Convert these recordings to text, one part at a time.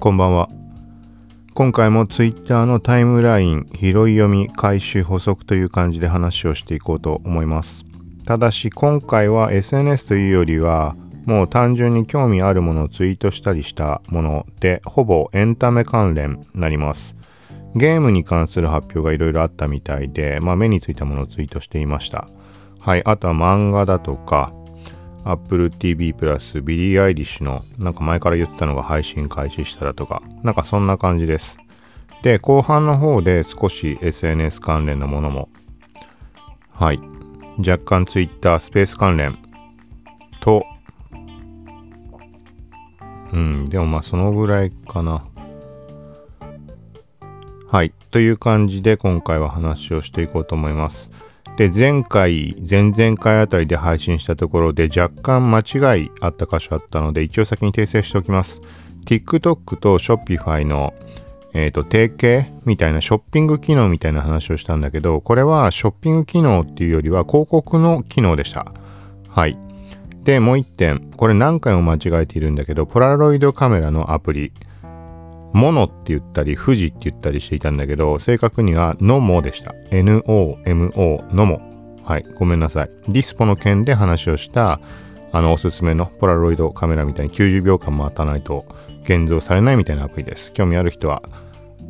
こんばんは。今回も Twitter のタイムライン拾い読み回収補足という感じで話をしていこうと思います。ただし今回は SNS というよりはもう単純に興味あるものをツイートしたりしたものでほぼエンタメ関連になります。ゲームに関する発表がいろいろあったみたいで、まあ、目についたものをツイートしていました。はい、あとは漫画だとか、Apple TV プラスビリー・アイリッシュのなんか前から言ったのが配信開始したらとか。なんかそんな感じです。で後半の方で少し SNS 関連のものも。はい。若干 Twitter スペース関連。と。うんでもまあそのぐらいかな。はい。という感じで今回は話をしていこうと思います。で、前回、前々回あたりで配信したところで若干間違いあった箇所あったので、一応先に訂正しておきます。TikTok と Shopify の、えーと、提携みたいなショッピング機能みたいな話をしたんだけど、これはショッピング機能っていうよりは広告の機能でした。はい。で、もう一点、これ何回も間違えているんだけど、ポラロイドカメラのアプリ。モノって言ったり、富士って言ったりしていたんだけど、正確にはノモでした。N-O-M-O、ノモ。はい、ごめんなさい。ディスポの件で話をした、あの、おすすめのポラロイドカメラみたいに90秒間待たないと現像されないみたいなアプリです。興味ある人は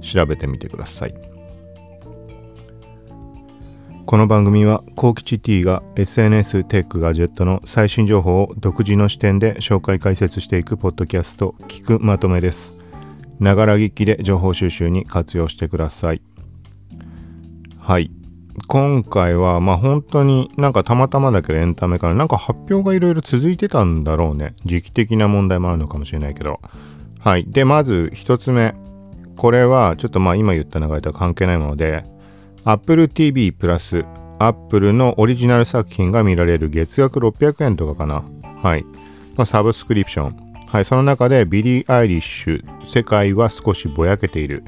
調べてみてください。この番組は、コウキチ T が SNS テックガジェットの最新情報を独自の視点で紹介解説していくポッドキャスト、聞くまとめです。ながら聞きで情報収集に活用してください。はい。今回は、まあ本当になんかたまたまだけどエンタメからなんか発表がいろいろ続いてたんだろうね。時期的な問題もあるのかもしれないけど。はい。で、まず一つ目。これはちょっとまあ今言った流れとは関係ないもので、Apple TV プラス Apple のオリジナル作品が見られる月額600円とかかな。はい。ま、サブスクリプション。はい、その中でビリー・アイリッシュ「世界は少しぼやけている」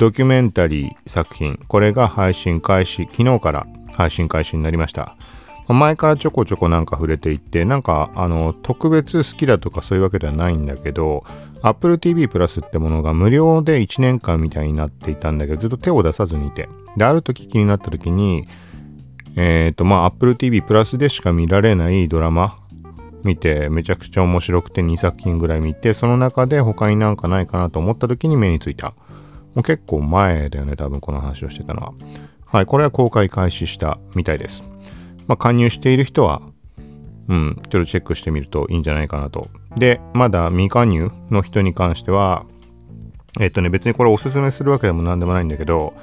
ドキュメンタリー作品。これが配信開始昨日から配信開始になりました。前からちょこちょこなんか触れていってなんかあの特別好きだとかそういうわけではないんだけど Apple TV プラスってものが無料で1年間みたいになっていたんだけどずっと手を出さずにいて。である時気になった時にえっ、ー、とまあ Apple TV プラスでしか見られないドラマ見てめちゃくちゃ面白くて2作品ぐらい見てその中で他になんかないかなと思った時に目についた。もう結構前だよね多分この話をしてたのは。はいこれは公開開始したみたいです。まあ加入している人はうんちょっとチェックしてみるといいんじゃないかなと。でまだ未加入の人に関してはえっとね別にこれおすすめするわけでも何でもないんだけど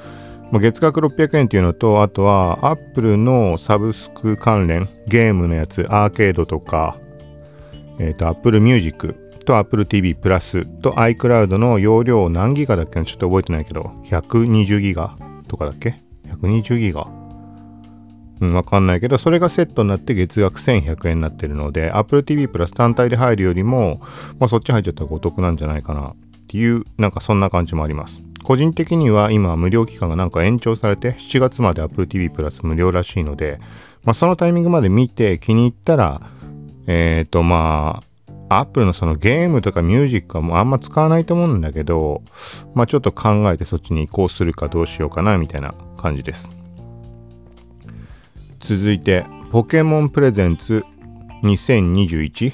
月額600円っていうのと、あとは Apple のサブスク関連、ゲームのやつ、アーケードとか、えっ、ー、と、Apple Music と Apple TV プラスと iCloud の容量何ギガだっけなちょっと覚えてないけど、120ギガとかだっけ ?120 ギガ？うん、わかんないけど、それがセットになって月額1100円になってるので、Apple TV プラス単体で入るよりも、まあ、そっち入っちゃった方がお得なんじゃないかなっていう、なんかそんな感じもあります。個人的には今無料期間がなんか延長されて7月まで Apple TV プラス無料らしいので、まあ、そのタイミングまで見て気に入ったらえっ、ー、とまあ、アップルのそのゲームとかミュージックはもうあんま使わないと思うんだけど、まあちょっと考えてそっちに移行するかどうしようかなみたいな感じです。続いて、ポケモンプレゼンツ2021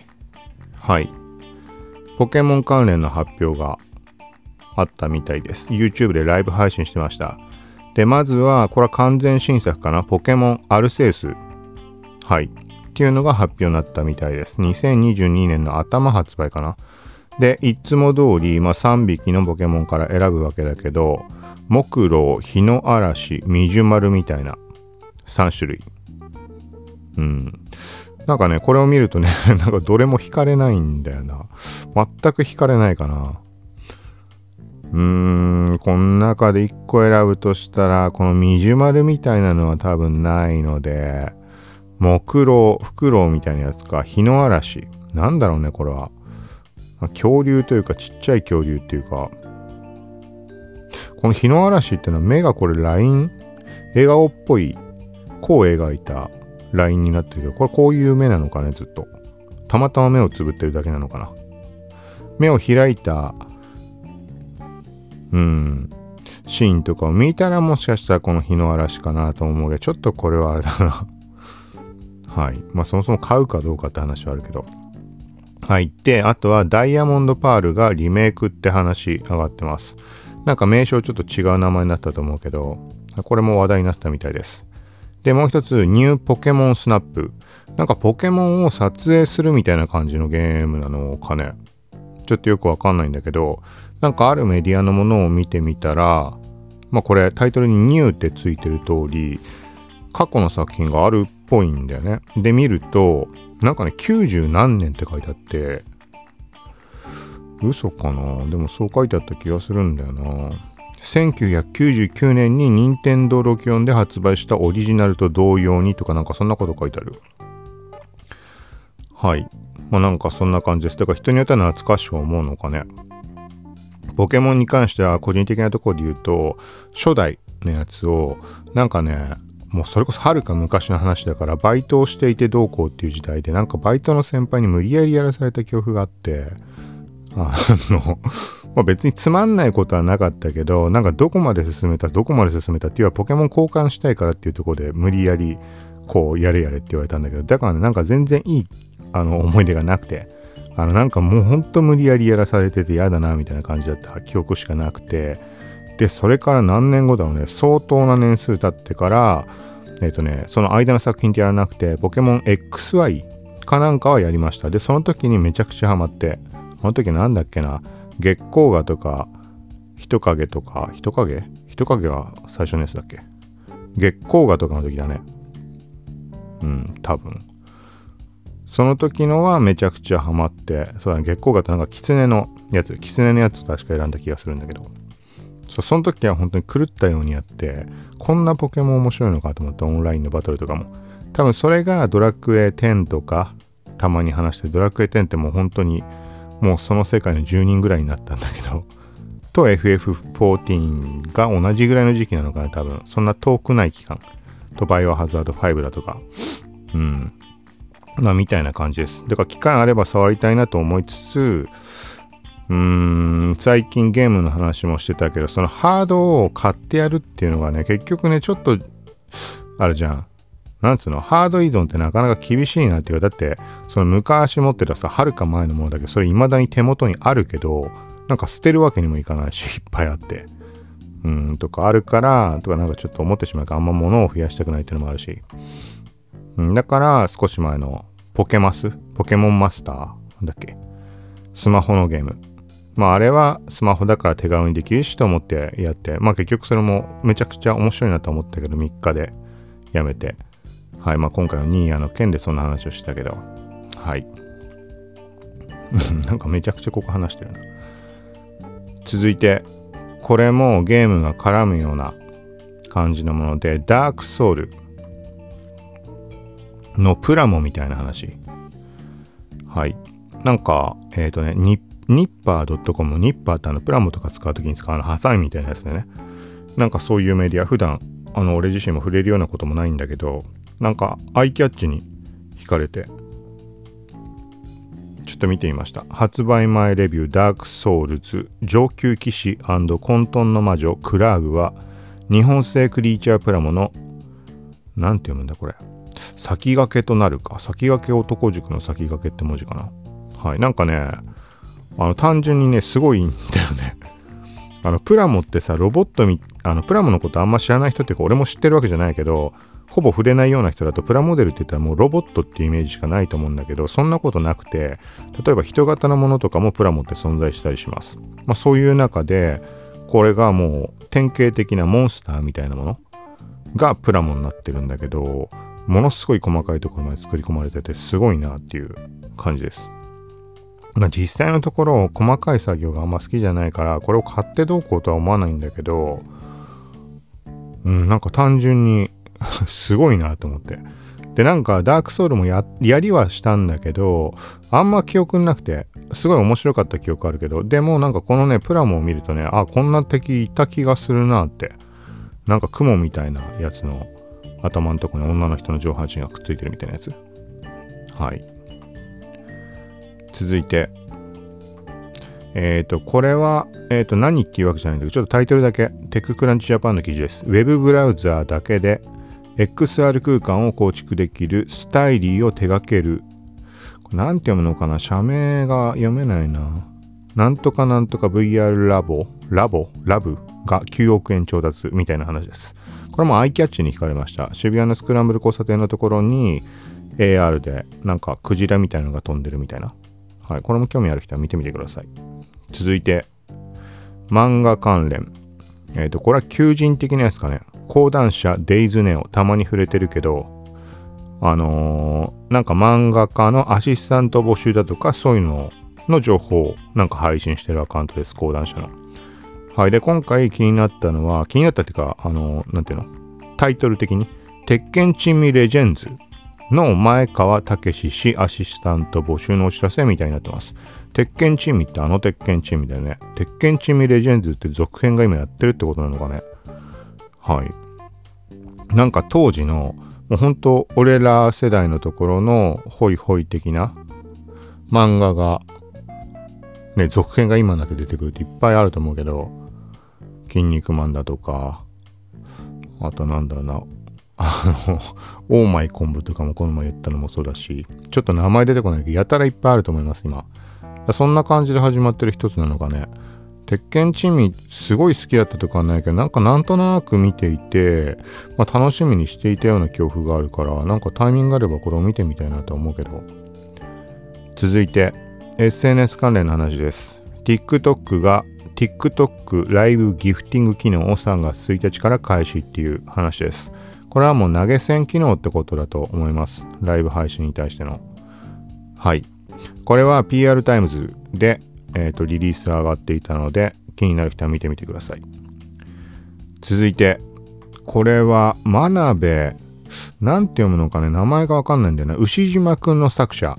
はい。ポケモン関連の発表があったみたいです。YouTube でライブ配信してました。で、まずは、これは完全新作かな？ポケモンアルセウス。はい。っていうのが発表になったみたいです。2022年の頭発売かな。で、いつも通り、まあ、3匹のポケモンから選ぶわけだけど、木狼、日の嵐、ミジュマルみたいな3種類。うん。なんかね、これを見るとね、なんかどれも惹かれないんだよな。全く惹かれないかな。うーん、この中で1個選ぶとしたら、このミジュマルみたいなのは多分ないので、木狼、フクロウみたいなやつか、日の嵐。なんだろうね、これは。恐竜というか、ちっちゃい恐竜っていうか、この日の嵐っていうのは目がこれライン、笑顔っぽい、こう描いたラインになってるけど、これこういう目なのかね、ずっと。たまたま目をつぶってるだけなのかな。目を開いたうんシーンとかを見たらもしかしたらこの日の嵐かなと思うけどちょっとこれはあれだなはい。まあそもそも買うかどうかって話はあるけど。はい。であとはダイヤモンドパールがリメイクって話上がってます。なんか名称ちょっと違う名前になったと思うけどこれも話題になったみたいです。でもう一つニューポケモンスナップ。なんかポケモンを撮影するみたいな感じのゲームなのかね。ちょっとよくわかんないんだけどなんかあるメディアのものを見てみたら、まあこれタイトルにニューってついてる通り、過去の作品があるっぽいんだよね。で、見ると、なんかね、90何年って書いてあって、嘘かな？でもそう書いてあった気がするんだよな。1999年に任天堂64で発売したオリジナルと同様にとかなんかそんなこと書いてある。はい。まあなんかそんな感じです。だから人によっては懐かしく思うのかね。ポケモンに関しては個人的なところで言うと、初代のやつを、なんかね、もうそれこそはるか昔の話だからバイトをしていてどうこうっていう時代でなんかバイトの先輩に無理やりやらされた記憶があってあのまあ別につまんないことはなかったけどなんかどこまで進めたどこまで進めたっていうのはポケモン交換したいからっていうところで無理やりこうやれやれって言われたんだけどだからねなんか全然いいあの思い出がなくてあのなんかもうほんと無理やりやらされてて嫌だなみたいな感じだった記憶しかなくてでそれから何年後だろうね。相当な年数経ってからえっ、ー、とねその間の作品ってやらなくてポケモン XY かなんかはやりました。でその時にめちゃくちゃハマってその時なんだっけな。月光河とか人影とか人影？人影は最初のやつだっけ？月光河とかの時だね。うん多分。その時のはめちゃくちゃハマって、そうだね、月光型なんか狐のやつ、狐のやつ確か選んだ気がするんだけど、その時は本当に狂ったようにやって、こんなポケモン面白いのかと思ったオンラインのバトルとかも。多分それがドラクエ10とか、たまに話してドラクエ10ってもう本当にもうその世界の10人ぐらいになったんだけど、と FF14 が同じぐらいの時期なのかな、多分。そんな遠くない期間。とバイオハザード5だとか。うん。まあ、みたいな感じです。だから機会あれば触りたいなと思いつつ、うーん、最近ゲームの話もしてたけど、そのハードを買ってやるっていうのがね、結局ね、ちょっと、あるじゃん。なんつうの、ハード依存ってなかなか厳しいなっていうか、だって、その昔持ってたさ、はるか前のものだけど、それ未だに手元にあるけど、なんか捨てるわけにもいかないし、いっぱいあって。うん、とかあるから、とかなんかちょっと思ってしまうか、あんま物を増やしたくないっていうのもあるし。うんだから少し前のポケマス？ポケモンマスター？なんだっけ？スマホのゲーム。まああれはスマホだから手軽にできるしと思ってやって、まあ結局それもめちゃくちゃ面白いなと思ったけど3日でやめて、はい、まあ今回のニーヤの件でそんな話をしたけど、はい。なんかめちゃくちゃここ話してるな。続いて、これもゲームが絡むような感じのもので、ダークソウル。のプラモみたいな話。はい。なんか、えっ、ー、とね、ニッパー .com、ニッパーってあのプラモとか使うときに使うのハサミみたいなやつでね。なんかそういうメディア、普段、あの、俺自身も触れるようなこともないんだけど、なんかアイキャッチに惹かれて、ちょっと見てみました。発売前レビュー、ダークソウルズ、上級騎士混沌の魔女、クラーグは、日本製クリーチャープラモの、なんて読むんだこれ。先駆けとなるか。先駆け男塾の先駆けって文字かな。はい。なんかね、あの、単純にね、すごいんだよね。あの、プラモってさ、ロボットみ、あの、プラモのことあんま知らない人っていうか、俺も知ってるわけじゃないけど、ほぼ触れないような人だと、プラモデルって言ったらもうロボットっていうイメージしかないと思うんだけど、そんなことなくて、例えば人型のものとかもプラモって存在したりします。まあそういう中で、これがもう典型的なモンスターみたいなものがプラモになってるんだけど、ものすごい細かいところまで作り込まれててすごいなっていう感じです。まあ実際のところ細かい作業があんま好きじゃないからこれを買ってどうこうとは思わないんだけどうん、なんか単純に すごいなと思って。で、なんかダークソウルもやりはしたんだけど、あんま記憶なくて、すごい面白かった記憶あるけど、でもなんかこのね、プラモを見るとね、あ、こんな敵いた気がするなって。なんか雲みたいなやつの頭のとこに女の人の上半身がくっついてるみたいなやつ。はい。続いて、えっ、ー、と、これは、えっ、ー、と、何っていうわけじゃないんだけど、ちょっとタイトルだけ、テッククランチジャパンの記事です。ウェブブラウザーだけで XR 空間を構築できるスタイリーを手掛ける。なんて読むのかな？社名が読めないな。なんとかなんとか VR ラボ？ラボ？ラブ？が9億円調達みたいな話です。これもアイキャッチに惹かれました。渋谷のスクランブル交差点のところに AR でなんかクジラみたいなのが飛んでるみたいな。はい。これも興味ある人は見てみてください。続いて、漫画関連。えっ、ー、と、これは求人的なやつかね。講談社デイズネオ。たまに触れてるけど、あのー、なんか漫画家のアシスタント募集だとか、そういうのの情報をなんか配信してるアカウントです。講談社の。はい。で、今回気になったのは、気になったっていうか、あのー、なんていうの？タイトル的に、鉄拳珍味レジェンズの前川武氏アシスタント募集のお知らせみたいになってます。鉄拳チームってあの鉄拳チームだよね。鉄拳チームレジェンズって続編が今やってるってことなのかね。はい。なんか当時の、もうほんと俺ら世代のところのホイホイ的な漫画が、ね、続編が今になって出てくるっていっぱいあると思うけど、筋肉マンだとか、あとなんだろうな、あの、オーマイ昆布とかもこの前言ったのもそうだし、ちょっと名前出てこないけど、やたらいっぱいあると思います、今。そんな感じで始まってる一つなのかね。鉄拳珍味すごい好きだったとかはないけど、なんかなんとなく見ていて、まあ、楽しみにしていたような恐怖があるから、なんかタイミングがあればこれを見てみたいなと思うけど。続いて、SNS 関連の話です。TikTok が TikTok ライブギフティング機能を3月1日から開始っていう話です。これはもう投げ銭機能ってことだと思います。ライブ配信に対しての。はい。これは PR タイムズで、えーと、リリース上がっていたので、気になる人は見てみてください。続いて、これは真鍋、なんて読むのかね、名前がわかんないんだよな。ウシジマくんの作者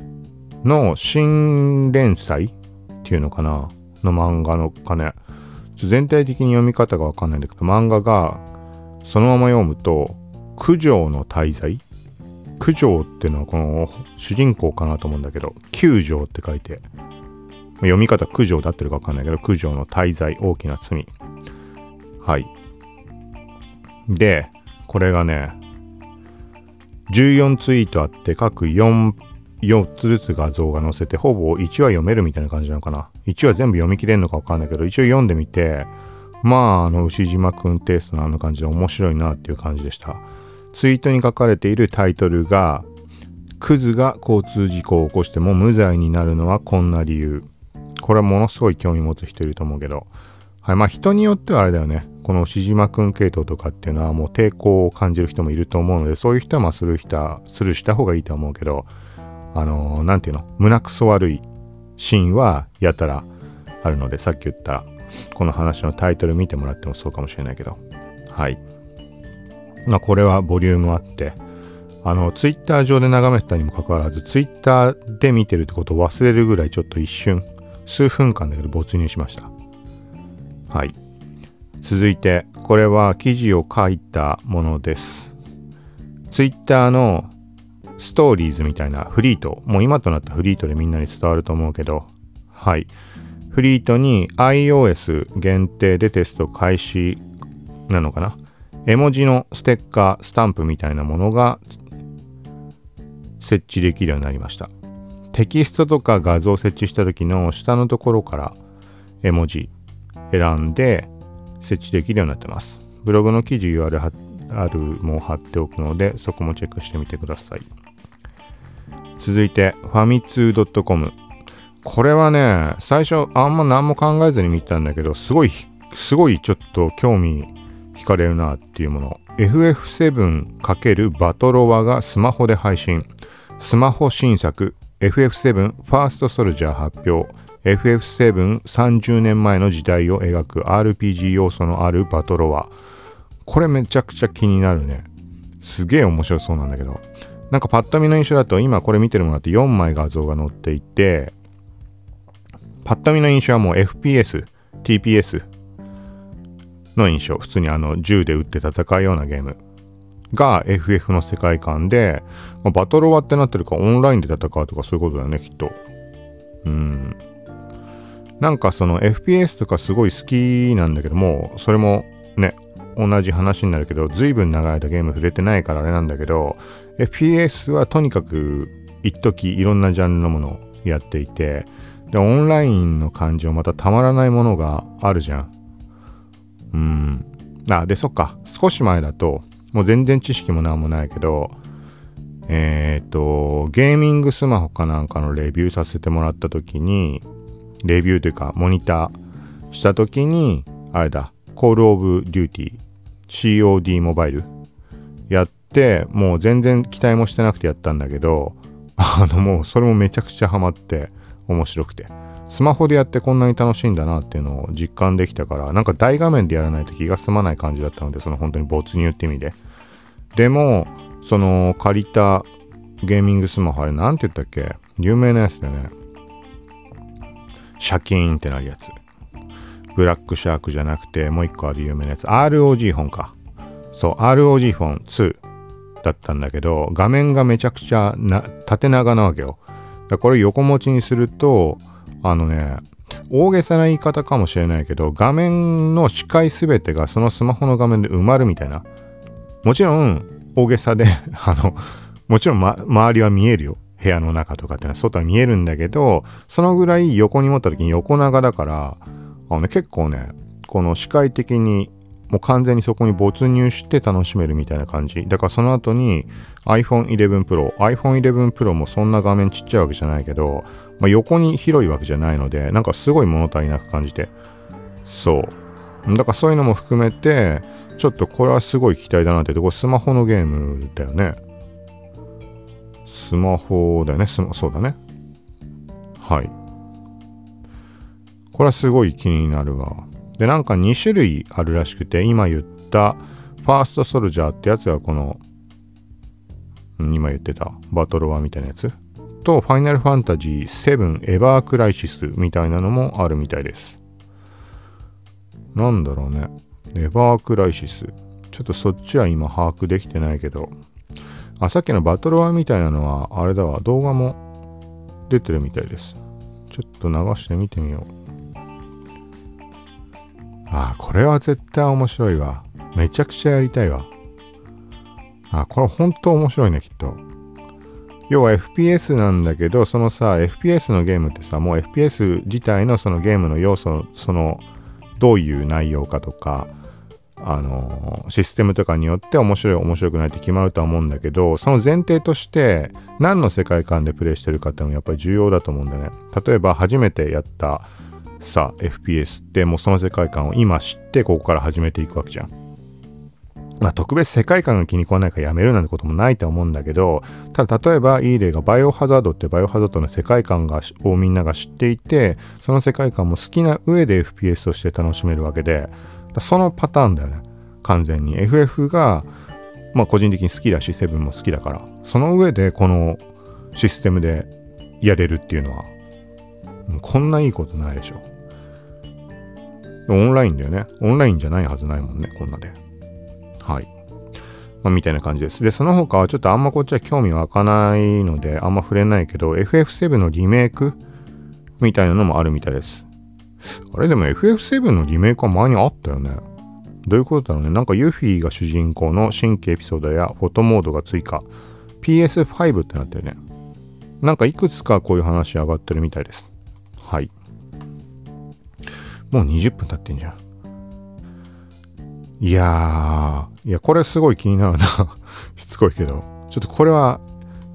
の新連載っていうのかなの漫画のかね。全体的に読み方がわかんないんだけど、漫画がそのまま読むと、九条の滞在？九条っていうのはこの主人公かなと思うんだけど、九条って書いて、読み方九条だってるかわかんないけど、九条の滞在、大きな罪。はい。で、これがね、14ツイートあって各4、4つずつ画像が載せて、ほぼ1話読めるみたいな感じなのかな。1話全部読み切れるのかわかんないけど、一応読んでみて、まあ、あの、牛島くんテイストのあの感じで面白いなっていう感じでした。ツイートに書かれているタイトルが、クズが交通事故を起こしても無罪になるのはこんな理由。これはものすごい興味持つ人いると思うけど。はい。まあ人によってはあれだよね。このしじまくん系統とかっていうのはもう抵抗を感じる人もいると思うので、そういう人はまあする人、するした方がいいと思うけど、あのー、ていうの？胸くそ悪いシーンはやたらあるので、さっき言ったこの話のタイトル見てもらってもそうかもしれないけど。はい。まあ、これはボリュームあって、あの、ツイッター上で眺めてたにもかかわらず、ツイッターで見てるってことを忘れるぐらいちょっと一瞬、数分間だけど没入しました。はい。続いて、これは記事を書いたものです。ツイッターのストーリーズみたいなフリート、もう今となったフリートでみんなに伝わると思うけど、はい。フリートに iOS 限定でテスト開始なのかな？絵文字のステッカー、スタンプみたいなものが設置できるようになりました。テキストとか画像を設置した時の下のところから絵文字選んで設置できるようになってます。ブログの記事 URL あるも貼っておくのでそこもチェックしてみてください。続いてファミツー .com これはね最初あんま何も考えずに見たんだけどすごいすごいちょっと興味惹かれるなっていうもの。FF7× バトロワがスマホで配信。スマホ新作。FF7 ファーストソルジャー発表。FF730 年前の時代を描く RPG 要素のあるバトロワ。これめちゃくちゃ気になるね。すげえ面白そうなんだけど。なんかパッと見の印象だと今これ見てるものだと4枚画像が載っていてパッと見の印象はもう FPS、TPS の印象。普通にあの銃で撃って戦うようなゲームが FF の世界観で、まあ、バトル終わってなってるからオンラインで戦うとかそういうことだよね、きっと。うん。なんかその FPS とかすごい好きなんだけども、それもね、同じ話になるけど、随分長い間ゲーム触れてないからあれなんだけど、FPS はとにかく一時いろんなジャンルのものをやっていて、で、オンラインの感じはまたたまらないものがあるじゃん。うん。あ、で、そっか。少し前だと、もう全然知識もなんもないけど、えっ、ー、と、ゲーミングスマホかなんかのレビューさせてもらった時に、レビューというか、モニターした時に、あれだ、コールオブデューティー、COD モバイルやって、もう全然期待もしてなくてやったんだけど、あのもうそれもめちゃくちゃハマって面白くて。スマホでやってこんなに楽しいんだなっていうのを実感できたから、なんか大画面でやらないと気が済まない感じだったので、その本当に没入って意味で。でも、その借りたゲーミングスマホあれなんて言ったっけ？有名なやつだよね。シャキーンってなるやつ。ブラックシャークじゃなくて、もう一個ある有名なやつ。ROG フォンか。そう、ROG フォン2だったんだけど、画面がめちゃくちゃな縦長なわけよ。だこれ横持ちにすると、あのね、大げさな言い方かもしれないけど、画面の視界すべてがそのスマホの画面で埋まるみたいな。もちろん、大げさで あの、もちろん、ま、周りは見えるよ。部屋の中とかってのは外は見えるんだけど、そのぐらい横に持った時に横長だから、あのね、結構ね、この視界的にもう完全にそこに没入して楽しめるみたいな感じ。だからその後に iPhone 11 Pro。iPhone 11 Pro もそんな画面ちっちゃいわけじゃないけど、まあ、横に広いわけじゃないので、なんかすごい物足りなく感じて。そう。だからそういうのも含めて、ちょっとこれはすごい期待だなってこれスマホのゲームだよね。スマホだよね。スマそうだね。はい。これはすごい気になるわ。で、なんか2種類あるらしくて、今言ったファーストソルジャーってやつがこの、今言ってたバトルワンみたいなやつと、ファイナルファンタジー7エバークライシスみたいなのもあるみたいです。なんだろうね。エバークライシス。ちょっとそっちは今把握できてないけど、あ、さっきのバトルワンみたいなのは、あれだわ、動画も出てるみたいです。ちょっと流してみてみよう。ああ、これは絶対面白いわ。めちゃくちゃやりたいわ。あ、これ本当面白いね、きっと。要は FPS なんだけど、そのさ、FPS のゲームってさ、もう FPS 自体のそのゲームの要素、その、どういう内容かとか、あのシステムとかによって面白い面白くないって決まるとは思うんだけどその前提として何の世界観でプレイしてるかっていうのもやっぱり重要だと思うんだね例えば初めてやったさ FPS ってもうその世界観を今知ってここから始めていくわけじゃん。まあ特別世界観が気に食わないからやめるなんてこともないと思うんだけど、ただ例えばいい例がバイオハザードってバイオハザードの世界観がをみんなが知っていて、その世界観も好きな上で FPS として楽しめるわけで、そのパターンだよね。完全に。FF が、まあ個人的に好きだし、セブンも好きだから、その上でこのシステムでやれるっていうのは、こんないいことないでしょ。オンラインだよね。オンラインじゃないはずないもんね、こんなで。はい。まあ、みたいな感じです。で、その他はちょっとあんまこっちは興味湧かないので、あんま触れないけど、FF7 のリメイクみたいなのもあるみたいです。あれ？でも FF7 のリメイクは前にあったよね。どういうことだろうね。なんかユフィが主人公の新規エピソードやフォトモードが追加。PS5 ってなってるね。なんかいくつかこういう話上がってるみたいです。はい。もう20分経ってんじゃん。いやー、いや、これすごい気になるな。しつこいけど。ちょっとこれは、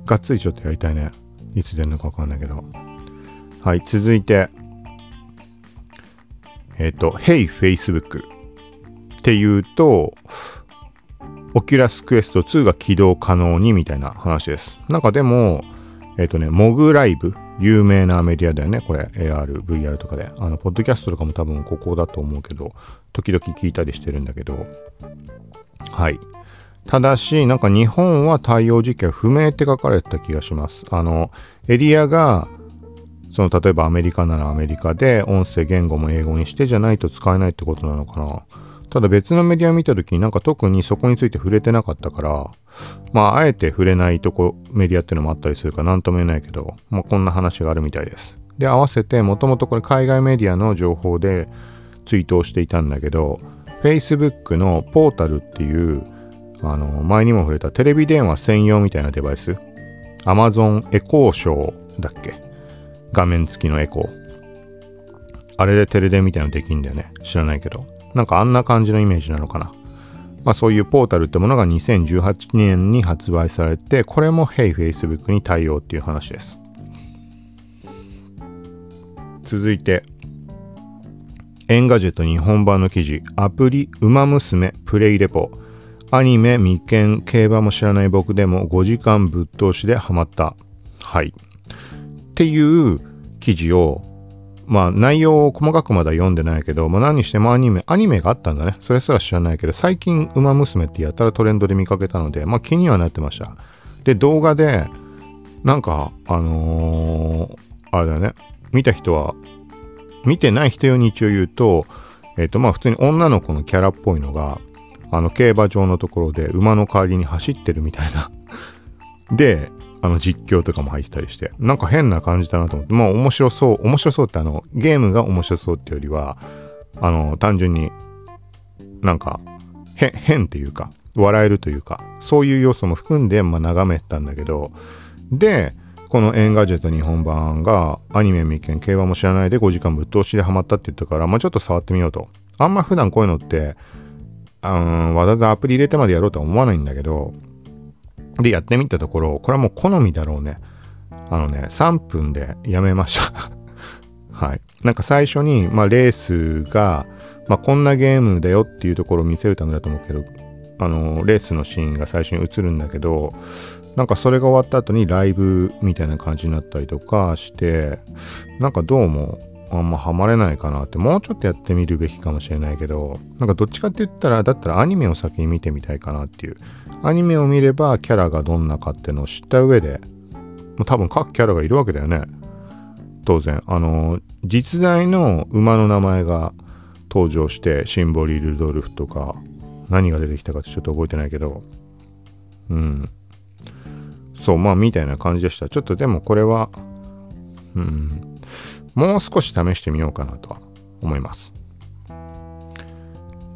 がっつりちょっとやりたいね。いつ出るのかわかんないけど。はい、続いて。えっ、ー、と、Hey Facebook っていうと、オキュラスクエスト2が起動可能にみたいな話です。なんかでも、えっ、ー、とね、モグライブ有名なメディアだよね、これ。AR、VR とかで。あの、ポッドキャストとかも多分ここだと思うけど、時々聞いたりしてるんだけど、はい。ただし、なんか日本は対応時期は不明って書かれてた気がします。あの、エリアが、その、例えばアメリカならアメリカで、音声、言語も英語にしてじゃないと使えないってことなのかな。ただ別のメディア見た時になんか特にそこについて触れてなかったから、まああえて触れないとこメディアっていうのもあったりするから何とも言えないけど、まあこんな話があるみたいです。で合わせてもともとこれ海外メディアの情報でツイートをしていたんだけど Facebook のポータルっていうあの前にも触れたテレビ電話専用みたいなデバイス。Amazon エコーショーだっけ？画面付きのエコーあれでテレ電みたいなのできんだよね。知らないけど。なんかあんな感じのイメージなのかな。まあそういうポータルってものが2018年に発売されてこれも Hey Facebook に対応っていう話です。続いてエンガジェット日本版の記事アプリ「ウマ娘プレイレポ」アニメ未見競馬も知らない僕でも5時間ぶっ通しでハマった。はい。っていう記事をまあ内容を細かくまだ読んでないけど、まあ、何にしてもアニメアニメがあったんだね。それすら知らないけど最近「ウマ娘」ってやったらトレンドで見かけたのでまあ気にはなってました。で動画でなんかあのー、あれだね。見た人は見てない人用に一応言うと、えっ、ー、とまあ普通に女の子のキャラっぽいのが、あの競馬場のところで馬の代わりに走ってるみたいな。で、あの実況とかも入ってたりして、なんか変な感じだなと思って、まあ面白そう、面白そうってあの、ゲームが面白そうってよりは、あの、単純になんか変、変っていうか、笑えるというか、そういう要素も含んで、まあ眺めたんだけど、で、このエンガジェット日本版がアニメ未見競馬も知らないで5時間ぶっ通しでハマったって言ったから、まあ、ちょっと触ってみようと。あんま普段こういうのって、うん、わざわざアプリ入れてまでやろうとは思わないんだけど、で、やってみたところ、これはもう好みだろうね。あのね、3分でやめました はい。なんか最初に、まあ、レースが、まあ、こんなゲームだよっていうところを見せるためだと思うけど、あの、レースのシーンが最初に映るんだけど、なんかそれが終わった後にライブみたいな感じになったりとかしてなんかどうもあんまハマれないかなってもうちょっとやってみるべきかもしれないけどなんかどっちかって言ったらだったらアニメを先に見てみたいかなっていうアニメを見ればキャラがどんなかっていうのを知った上でもう多分各キャラがいるわけだよね。当然。あの実在の馬の名前が登場してシンボリ・ルドルフとか何が出てきたかってちょっと覚えてないけど。うん。そう、まあ、みたいな感じでした。ちょっとでもこれは、うん、もう少し試してみようかなとは思います。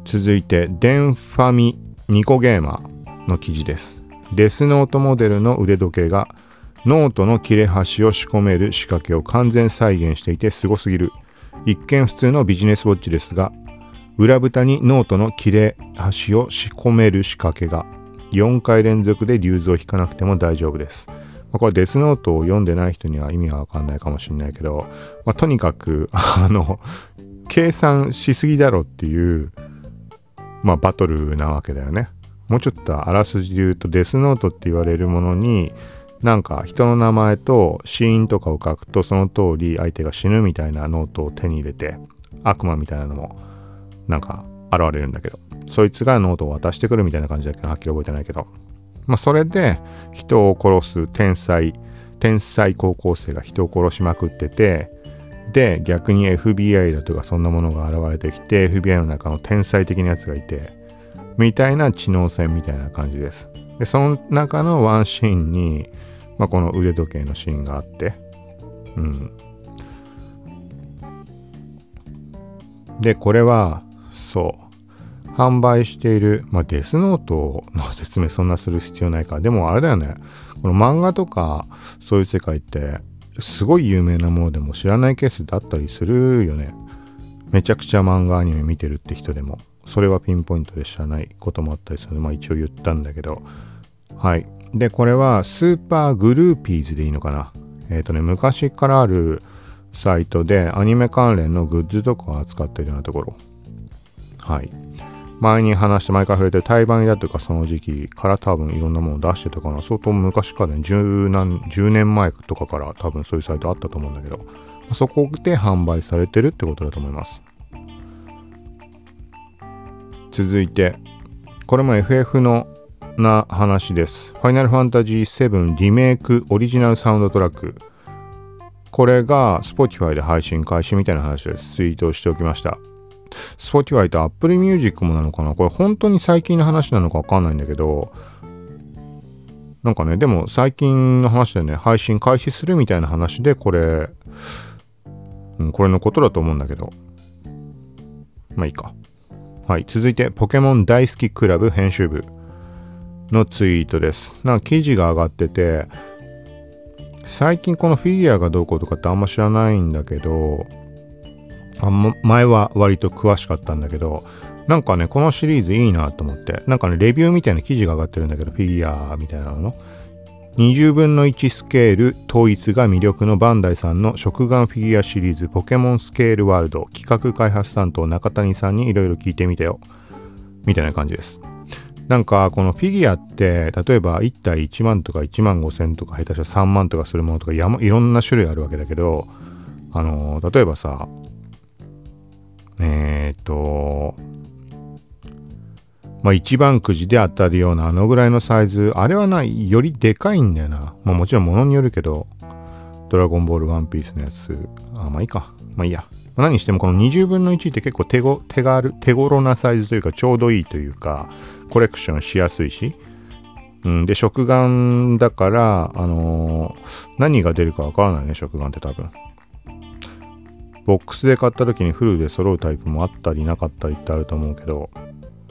続いて、デンファミニコゲーマー。の記事です。デスノートモデルの腕時計がノートの切れ端を仕込める仕掛けを完全再現していてすごすぎる。一見普通のビジネスウォッチですが、裏蓋にノートの切れ端を仕込める仕掛けが4回連続でリューズを引かなくても大丈夫です。これデスノートを読んでない人には意味がわかんないかもしれないけど、まあ、とにかく、あの、計算しすぎだろっていう、まあ、バトルなわけだよね。もうちょっとあらすじで言うとデスノートって言われるものになんか人の名前と死因とかを書くとその通り相手が死ぬみたいなノートを手に入れて悪魔みたいなのもなんか現れるんだけどそいつがノートを渡してくるみたいな感じだけど、はっきり覚えてないけど。まあ、それで人を殺す天才、天才高校生が人を殺しまくってて、で、逆に FBI だとかそんなものが現れてきて、FBI の中の天才的なやつがいて、みたいな知能戦みたいな感じです。で、その中のワンシーンに、まあ、この腕時計のシーンがあって、うん。で、これは、そう。販売している、まあ、デスノートの説明そんなする必要ないか。でもあれだよね。この漫画とかそういう世界ってすごい有名なものでも知らないケースだったりするよね。めちゃくちゃ漫画アニメ見てるって人でも。それはピンポイントで知らないこともあったりするので、まあ一応言ったんだけど。はい。で、これはスーパーグルーピーズでいいのかな？えっ、ー、とね、昔からあるサイトでアニメ関連のグッズとかを扱ってるようなところ。はい。前に話して毎回触れてタイバニだとかその時期から多分いろんなものを出してたかな相当昔からね10何10年前とかから多分そういうサイトあったと思うんだけどそこで販売されてるってことだと思います続いてこれも FF のな話ですファイナルファンタジー7リメイクオリジナルサウンドトラックこれが Spotify で配信開始みたいな話です。ツイートをしておきました。Spotify と Apple Music もなのかな？これ本当に最近の話なのかわかんないんだけど、なんかね、でも最近の話でね、配信開始するみたいな話で、これ、うん、これのことだと思うんだけど。まあいいか。はい。続いて、ポケモン大好きクラブ編集部のツイートです。なんか記事が上がってて、最近このフィギュアがどうこうとかってあんま知らないんだけど、あ前は割と詳しかったんだけど、なんかね、このシリーズいいなと思って、なんかね、レビューみたいな記事が上がってるんだけど、フィギュアみたいなの。20分の1スケール統一が魅力のバンダイさんの食玩フィギュアシリーズポケモンスケールワールド企画開発担当中谷さんにいろいろ聞いてみてよ。みたいな感じです。なんかこのフィギュアって例えば1体1万とか1万5千とか下手したら3万とかするものとかいろんな種類あるわけだけどあの例えばさえっ、とまあ一番くじで当たるようなあのぐらいのサイズあれはないよりでかいんだよな。まあもちろん物によるけどドラゴンボールワンピースのやつ。あまあいいか。まあいいや。何してもこの20分の1って結構手ご手軽手頃なサイズというかちょうどいいというかコレクションしやすいし、うん、で、食玩だから、あのー、何が出るかわからないね、食玩って多分。ボックスで買った時にフルで揃うタイプもあったりなかったりってあると思うけど、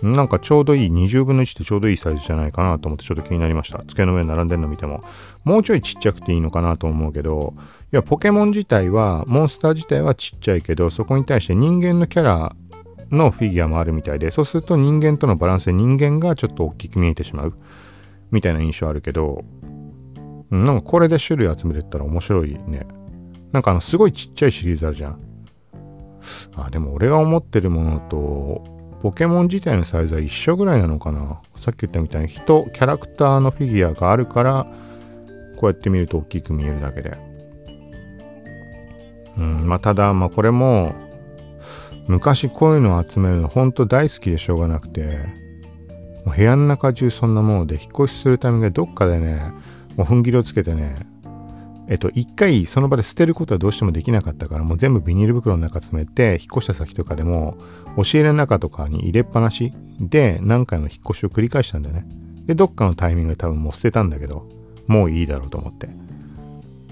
なんかちょうどいい、20分の1ってちょうどいいサイズじゃないかなと思ってちょっと気になりました。机の上に並んでるの見ても。もうちょいちっちゃくていいのかなと思うけど、いや、ポケモン自体は、モンスター自体はちっちゃいけど、そこに対して人間のキャラのフィギュアもあるみたいで、そうすると人間とのバランスで人間がちょっと大きく見えてしまうみたいな印象あるけど、なんかこれで種類集めてったら面白いね。なんかあのすごいちっちゃいシリーズあるじゃん。あ、でも俺が思ってるものと、ポケモン自体のサイズは一緒ぐらいなのかな？さっき言ったみたいに人、キャラクターのフィギュアがあるから、こうやって見ると大きく見えるだけで。うん、まあただ、まあこれも、昔こういうのを集めるの本当大好きでしょうがなくて、もう部屋の中中そんなもので引っ越しするためにどっかでね、もう踏ん切りをつけてね、えっと、一回その場で捨てることはどうしてもできなかったから、もう全部ビニール袋の中詰めて、引っ越した先とかでも、押し入れの中とかに入れっぱなしで何回も引っ越しを繰り返したんだよね。で、どっかのタイミングで多分もう捨てたんだけど、もういいだろうと思って。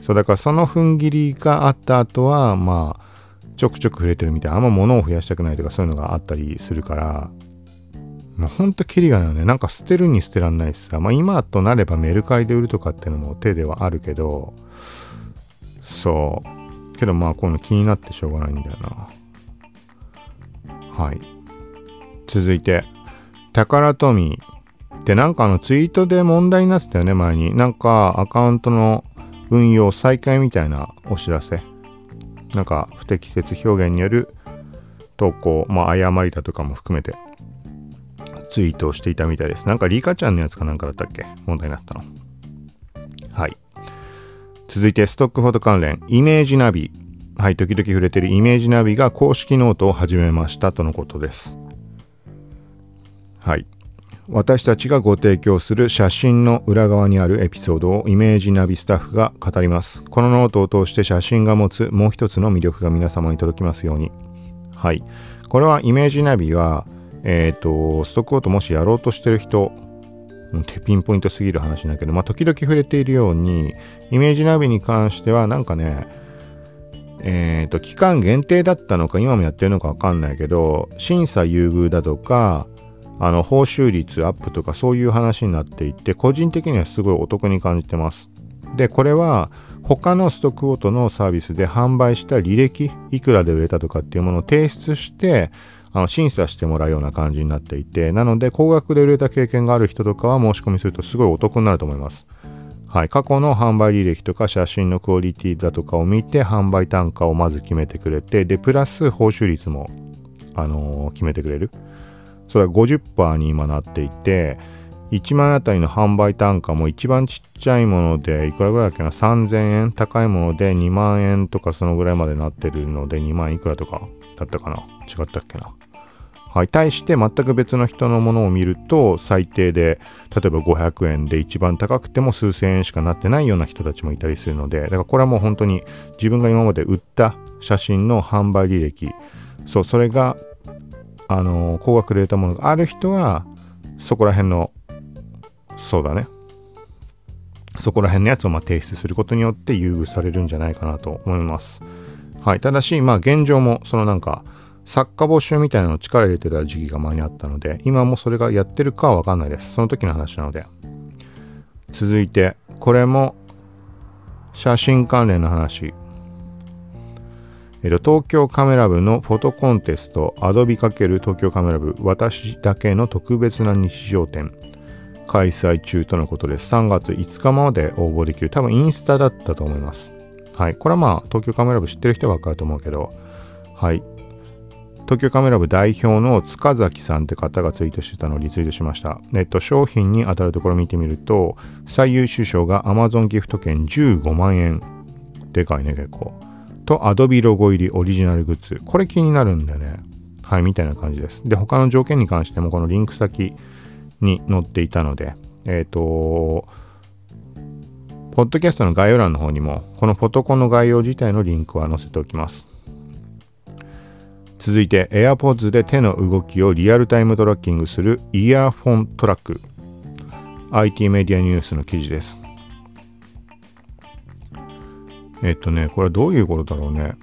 そうだからその踏ん切りがあった後は、まあ、ちょくちょく触れてるみたいな、あんま物を増やしたくないとかそういうのがあったりするから、まあ、ほんとキリがないよね。なんか捨てるに捨てらんないしさ、まあ今となればメルカリで売るとかっていうのも手ではあるけど、そう。けどまあこの気になってしょうがないんだよな。はい。続いて、宝富ってなんかあのツイートで問題になってたよね、前に。なんかアカウントの運用再開みたいなお知らせ。なんか不適切表現による投稿、まあ誤りだとかも含めてツイートをしていたみたいです。なんかリカちゃんのやつかなんかだったっけ？問題になったの。はい。続いてストックフォト関連、イメージナビ。はい、時々触れてるイメージナビが公式ノートを始めましたとのことです。はい。私たちがご提供する写真の裏側にあるエピソードをイメージナビスタッフが語ります。このノートを通して写真が持つもう一つの魅力が皆様に届きますように。はい。これはイメージナビは、えっ、ー、と、ストックフォトもしやろうとしてる人、ってピンポイントすぎる話だけど、まあ、時々触れているように、イメージナビに関してはなんかね、えっ、ー、と、期間限定だったのか、今もやってるのかわかんないけど、審査優遇だとか、あの報酬率アップとかそういう話になっていて個人的にはすごいお得に感じてます。でこれは他のストックオートのサービスで販売した履歴いくらで売れたとかっていうものを提出してあの審査してもらうような感じになっていてなので高額で売れた経験がある人とかは申し込みするとすごいお得になると思います。はい、過去の販売履歴とか写真のクオリティだとかを見て販売単価をまず決めてくれてでプラス報酬率も、あのー、決めてくれる。それは50%に今なっていて1万円あたりの販売単価も一番ちっちゃいものでいくらぐらいだっけな？3000円高いもので2万円とかそのぐらいまでなってるので2万いくらとかだったかな？違ったっけな？はい対して全く別の人のものを見ると最低で例えば500円で一番高くても数千円しかなってないような人たちもいたりするのでだからこれはもう本当に自分が今まで売った写真の販売履歴そうそれがあの高額で売れたものがある人はそこら辺のそうだねそこら辺のやつをま提出することによって優遇されるんじゃないかなと思いますはい。ただし、まあ現状も、そのなんか、作家募集みたいなのを力入れてた時期が前にあったので、今もそれがやってるかはわかんないです。その時の話なので。続いて、これも写真関連の話。えっと、東京カメラ部のフォトコンテスト、アドビ×東京カメラ部、私だけの特別な日常展、開催中とのことです。3月5日まで応募できる。多分インスタだったと思います。はい。これはまあ、東京カメラ部知ってる人はわかると思うけど、はい。東京カメラ部代表の塚崎さんって方がツイートしてたのをリツイートしました。えっと、商品に当たるところ見てみると、最優秀賞が Amazon ギフト券15万円。でかいね、結構。と、Adobe ロゴ入りオリジナルグッズ。これ気になるんだよね。はい、みたいな感じです。で、他の条件に関しても、このリンク先に載っていたので、えっ、と、ポッドキャストの概要欄の方にも、このフォトコンの概要自体のリンクは載せておきます。続いて AirPods で手の動きをリアルタイムトラッキングするイヤーフォントラック。IT メディアニュースの記事です。えっとねこれはどういうことだろうね。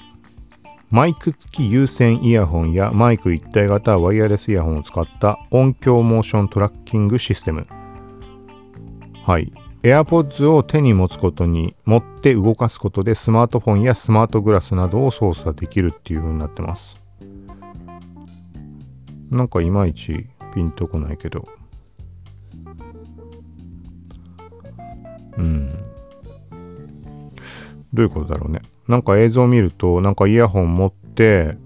マイク付き有線イヤホンやマイク一体型ワイヤレスイヤホンを使った音響モーショントラッキングシステム。はい。AirPods を手に持つことに持って動かすことでスマートフォンやスマートグラスなどを操作できるっていう風になってます。なんかいまいちピンとこないけど。うん。どういうことだろうね。なんか映像を見ると、なんかイヤホン持って、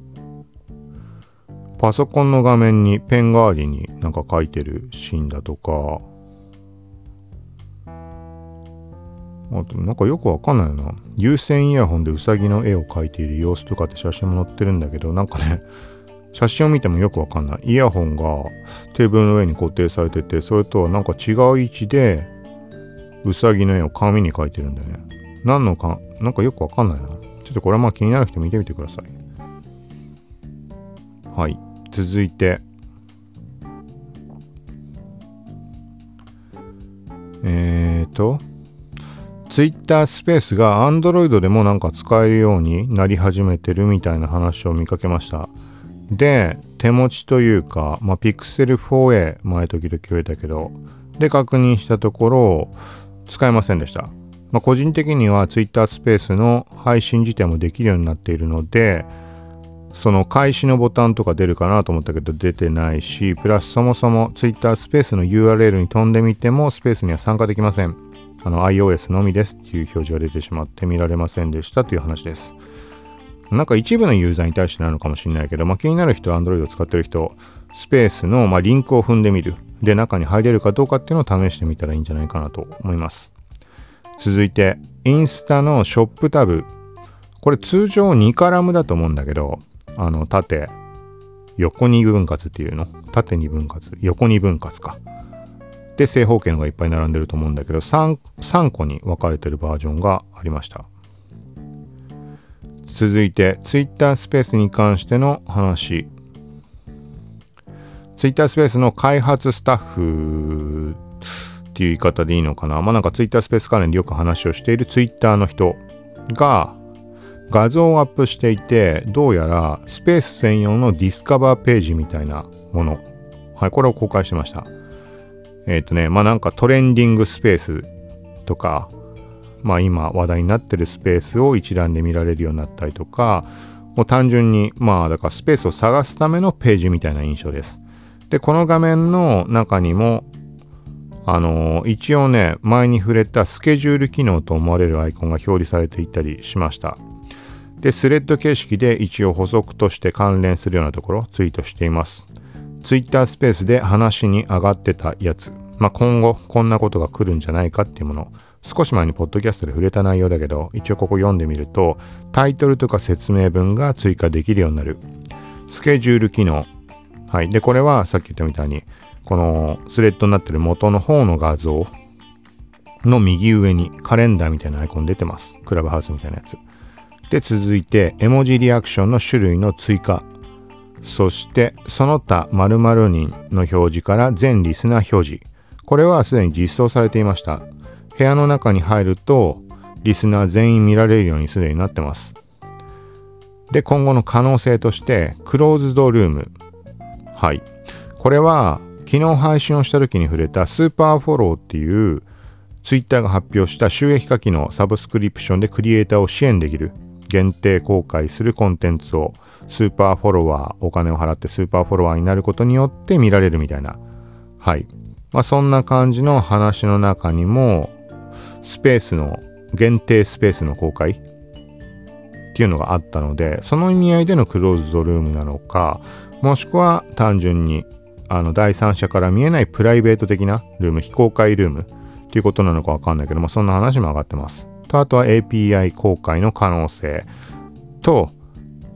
パソコンの画面にペン代わりになんか書いてるシーンだとか、あとなんかよくわかんないな。有線イヤホンでウサギの絵を描いている様子とかって写真も載ってるんだけど、なんかね、写真を見てもよくわかんない。イヤホンがテーブルの上に固定されてて、それとはなんか違う位置で、うさぎの絵を紙に描いてるんだよね。何のか、なんかよくわかんないな。ちょっとこれはまあ気になる人見てみてください。はい。続いて、えーと、Twitter スペースが Android でもなんか使えるようになり始めてるみたいな話を見かけました。で、手持ちというか、まあ、Pixel 4a 前時々言われたけど、で確認したところ、使えませんでした。まあ、個人的には Twitter スペースの配信自体もできるようになっているので、その開始のボタンとか出るかなと思ったけど出てないし、プラスそもそも Twitter スペースの URL に飛んでみてもスペースには参加できません。あの iOS のみですっていう表示が出てしまって見られませんでしたという話です。なんか一部のユーザーに対してなのかもしれないけど、まあ、気になる人は Android を使ってる人、スペースの、まあ、リンクを踏んでみる。で、中に入れるかどうかっていうのを試してみたらいいんじゃないかなと思います。続いて、インスタのショップタブ。これ通常2カラムだと思うんだけど、あの、縦、横2分割っていうの？縦2分割、横2分割か。で、正方形のがいっぱい並んでると思うんだけど3、3個に分かれてるバージョンがありました。続いて Twitter スペースに関しての話。Twitter スペースの開発スタッフっていう言い方でいいのかな。まあなんか Twitter スペース関連でよく話をしている Twitter の人が画像をアップしていてどうやらスペース専用のディスカバーページみたいなもの。はいこれを公開しました。えっ、ー、とねまあなんかトレンディングスペースとかまあ、今話題になってるスペースを一覧で見られるようになったりとか、もう単純に、まあ、だからスペースを探すためのページみたいな印象です。で、この画面の中にも、あのー、一応ね、前に触れたスケジュール機能と思われるアイコンが表示されていたりしました。で、スレッド形式で一応補足として関連するようなところをツイートしています。Twitter スペースで話に上がってたやつ。まあ、今後こんなことが来るんじゃないかっていうもの。少し前にポッドキャストで触れた内容だけど、一応ここ読んでみると、タイトルとか説明文が追加できるようになる。スケジュール機能。はい。で、これはさっき言ったみたいに、このスレッドになってる元の方の画像の右上にカレンダーみたいなアイコン出てます。クラブハウスみたいなやつ。で、続いて、絵文字リアクションの種類の追加。そして、その他〇〇人の表示から全リスナー表示。これはすでに実装されていました。部屋の中に入るとリスナー全員見られるようにすでになってます。で、今後の可能性として、クローズドルーム。はい。これは、昨日配信をした時に触れたスーパーフォローっていうツイッターが発表した収益化機能サブスクリプションでクリエイターを支援できる限定公開するコンテンツをスーパーフォロワーお金を払ってスーパーフォロワーになることによって見られるみたいなはいまあそんな感じの話の中にもスペースの限定スペースの公開？っていうのがあったのでその意味合いでのクローズドルームなのかもしくは単純にあの第三者から見えないプライベート的なルーム非公開ルームっていうことなのかわかんないけどもそんな話も上がってます。とあとは API 公開の可能性と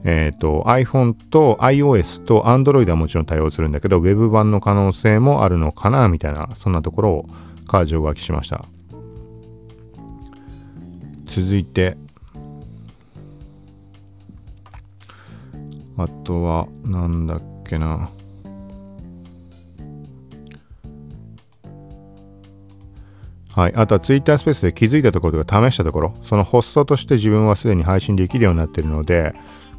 えっ、ー、と iPhone と iOS と Android はもちろん対応するんだけど Web 版の可能性もあるのかなみたいなそんなところをカージョ書きしました。続いて。あとはなんだっけな。はい、あとは Twitter スペースで気づいたところとか試したところ、そのホストとして自分はすでに配信できるようになっているので、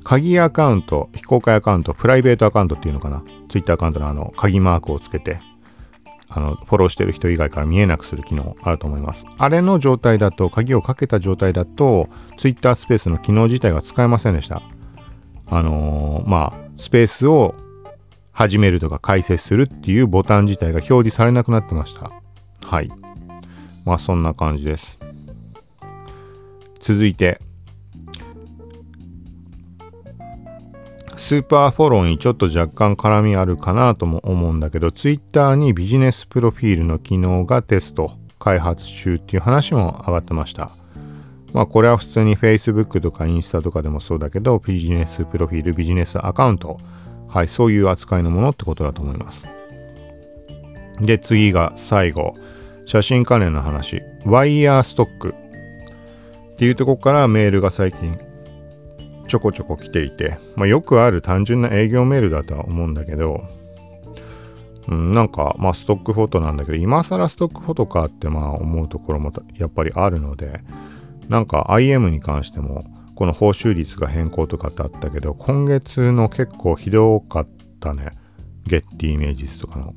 鍵アカウント、非公開アカウント、プライベートアカウントっていうのかな、Twitter アカウントのあの鍵マークをつけて、あのフォローしてる人以外から見えなくする機能あると思います。あれの状態だと、鍵をかけた状態だと、Twitter スペースの機能自体が使えませんでした。あのー、まあ、スペースを始めるとか開設するっていうボタン自体が表示されなくなってました。はい。まあそんな感じです。続いて、スーパーフォローにちょっと若干絡みあるかなとも思うんだけど、Twitter にビジネスプロフィールの機能がテスト、開発中っていう話も上がってました。まあこれは普通に Facebook とかインスタとかでもそうだけど、ビジネスプロフィール、ビジネスアカウント、はい、そういう扱いのものってことだと思います。で、次が最後。写真関連の話、ワイヤーストックっていうとこからメールが最近ちょこちょこ来ていて、まあ、よくある単純な営業メールだとは思うんだけど、うん、なんか、まあ、ストックフォトなんだけど、今更ストックフォトかってまあ思うところもやっぱりあるので、なんか IM に関しても、この報酬率が変更とかってあったけど、今月の結構ひどかったね。ゲッティイメージスとかの。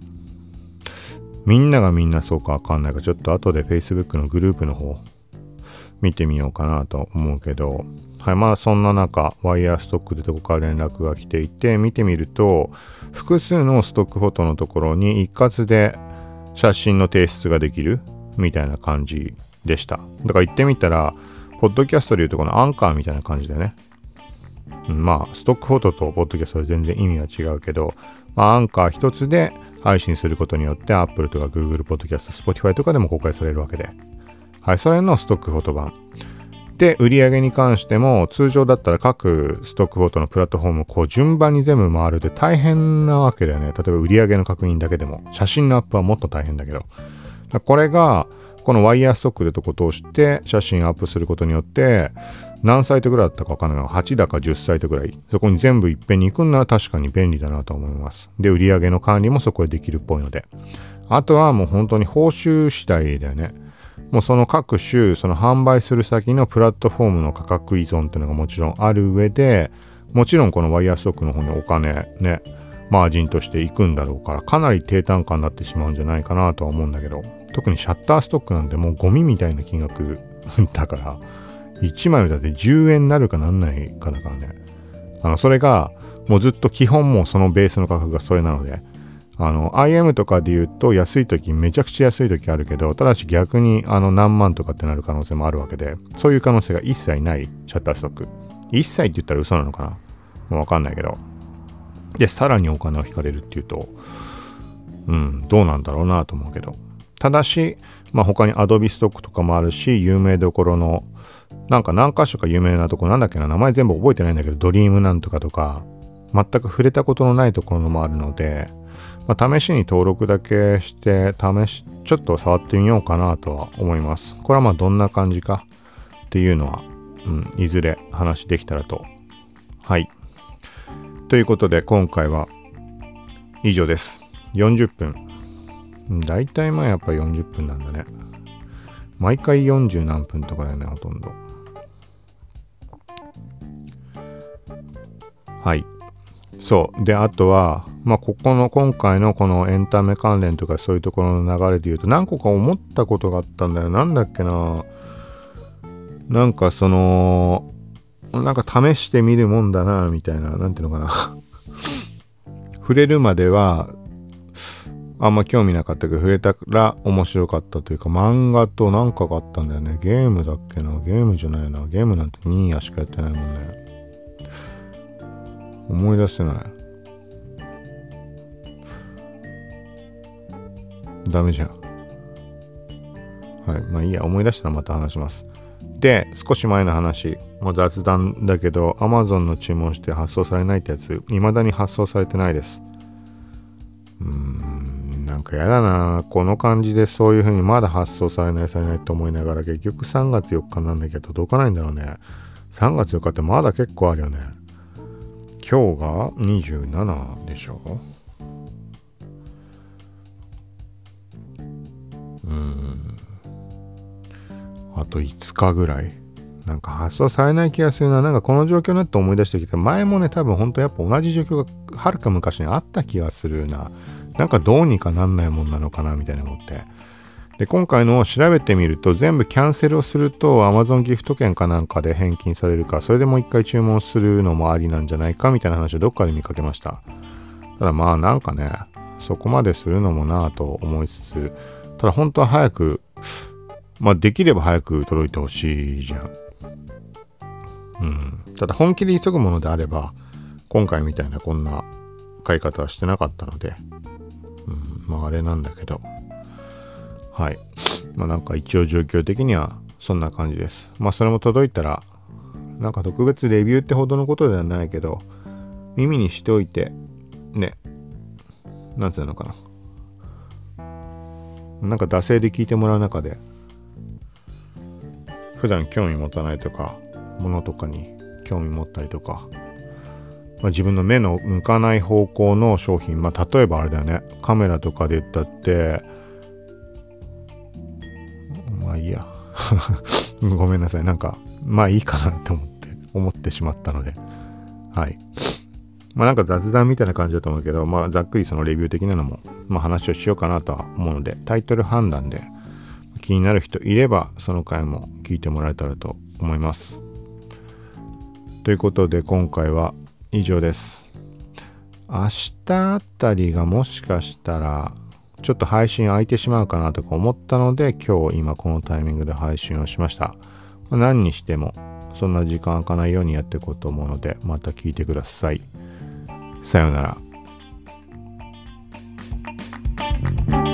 みんながみんなそうかわかんないから、ちょっと後で Facebook のグループの方見てみようかなと思うけど、はい、まあそんな中、ワイヤーストックでどこか連絡が来ていて、見てみると、複数のストックフォトのところに一括で写真の提出ができるみたいな感じでした。だから行ってみたら、ポッドキャストでいうとこのアンカーみたいな感じでね。まあ、ストックフォトとポッドキャストは全然意味は違うけど、まあ、アンカー一つで配信することによって Apple とか Google Podcast、Spotify とかでも公開されるわけで。はい、それのストックフォト版。で、売り上げに関しても通常だったら各ストックフォトのプラットフォームこう順番に全部回るで大変なわけだよね。例えば売り上げの確認だけでも。写真のアップはもっと大変だけど。これが、このワイヤーストックでとこ通して写真アップすることによって、何サイトぐらいだったかわかんないが、8だか10サイトぐらい。そこに全部いっぺんに行くんなら確かに便利だなと思います。で、売り上げの管理もそこでできるっぽいので。あとはもう本当に報酬次第だよね。もうその各種、その販売する先のプラットフォームの価格依存っていうのがもちろんある上で、もちろんこのワイヤーストックの方にお金ね、マージンとしていくんだろうから、かなり低単価になってしまうんじゃないかなとは思うんだけど、特にシャッターストックなんてもうゴミみたいな金額だから、1枚だって10円になるかなんないかだからね。あの、それが、もうずっと基本もうそのベースの価格がそれなので、あの、IM とかで言うと安い時、めちゃくちゃ安い時あるけど、ただし逆にあの何万とかってなる可能性もあるわけで、そういう可能性が一切ないシャッターストック。一切って言ったら嘘なのかな？もうわかんないけど。で、さらにお金を引かれるっていうと、うん、どうなんだろうなと思うけど。ただし、まあ他に Adobe ストックとかもあるし、有名どころのなんか何箇所か有名なとこなんだっけな名前全部覚えてないんだけどドリームなんとかとか全く触れたことのないところもあるので、まあ、試しに登録だけして試しちょっと触ってみようかなとは思います。これはまあどんな感じかっていうのは、うん、いずれ話できたらと。はい。ということで今回は以上です。40分。大体まあやっぱ40分なんだね。毎回40何分とかだよねほとんど。はい。そう。であとはまあここの今回のこのエンタメ関連とかそういうところの流れで言うと何個か思ったことがあったんだよ。なんだっけな。なんかそのなんか試してみるもんだなみたいな。何ていうのかな。触れるまではあんま興味なかったけど触れたら面白かったというか漫画となんかがあったんだよね。ゲームだっけな。ゲームじゃないな。ゲームなんてニーヤしかやってないもんね。思い出せない。ダメじゃん。はいまあいいや思い出したらまた話します。で少し前の話。もう雑談だけど Amazon の注文して発送されないってやつ未だに発送されてないです。うーんなんかやだな。この感じでそういう風にまだ発送されないされないと思いながら結局3月4日なんだけど届かないんだろうね。3月4日ってまだ結構あるよね。今日が27でしょ？うんあと5日ぐらいなんか発送されない気がするな。なんかこの状況になって思い出してきて、前もね、多分本当やっぱ同じ状況がはるか昔にあった気がするな。なんかどうにかなんないもんなのかなみたいな思って。で、今回のを調べてみると、全部キャンセルをすると Amazon ギフト券かなんかで返金されるか、それでもう一回注文するのもありなんじゃないかみたいな話をどっかで見かけました。ただまあなんかね、そこまでするのもなぁと思いつつ、ただ本当は早く、まあできれば早く届いてほしいじゃん。うん。ただ本気で急ぐものであれば、今回みたいなこんな買い方はしてなかったので、うん、まああれなんだけど、はい。まあなんか一応状況的にはそんな感じです。まあそれも届いたら、なんか特別レビューってほどのことではないけど、耳にしておいて、ね、なんつうのかな。なんか惰性で聞いてもらう中で、普段興味持たないとか、ものとかに興味持ったりとか、まあ、自分の目の向かない方向の商品、まあ、例えばあれだよねカメラとかで言ったってあいいや ごめんなさいなんかまあいいかなって思って思ってしまったのではいまあなんか雑談みたいな感じだと思うけど、まあざっくりそのレビュー的なのも、まあ話をしようかなとは思うので、タイトル判断で気になる人いれば、その回も聞いてもらえたらと思います。ということで今回は以上です。明日あたりがもしかしたらちょっと配信空いてしまうかなとか思ったので、今日今このタイミングで配信をしました。何にしても、そんな時間空かないようにやっていこうと思うので、また聞いてください。さようなら。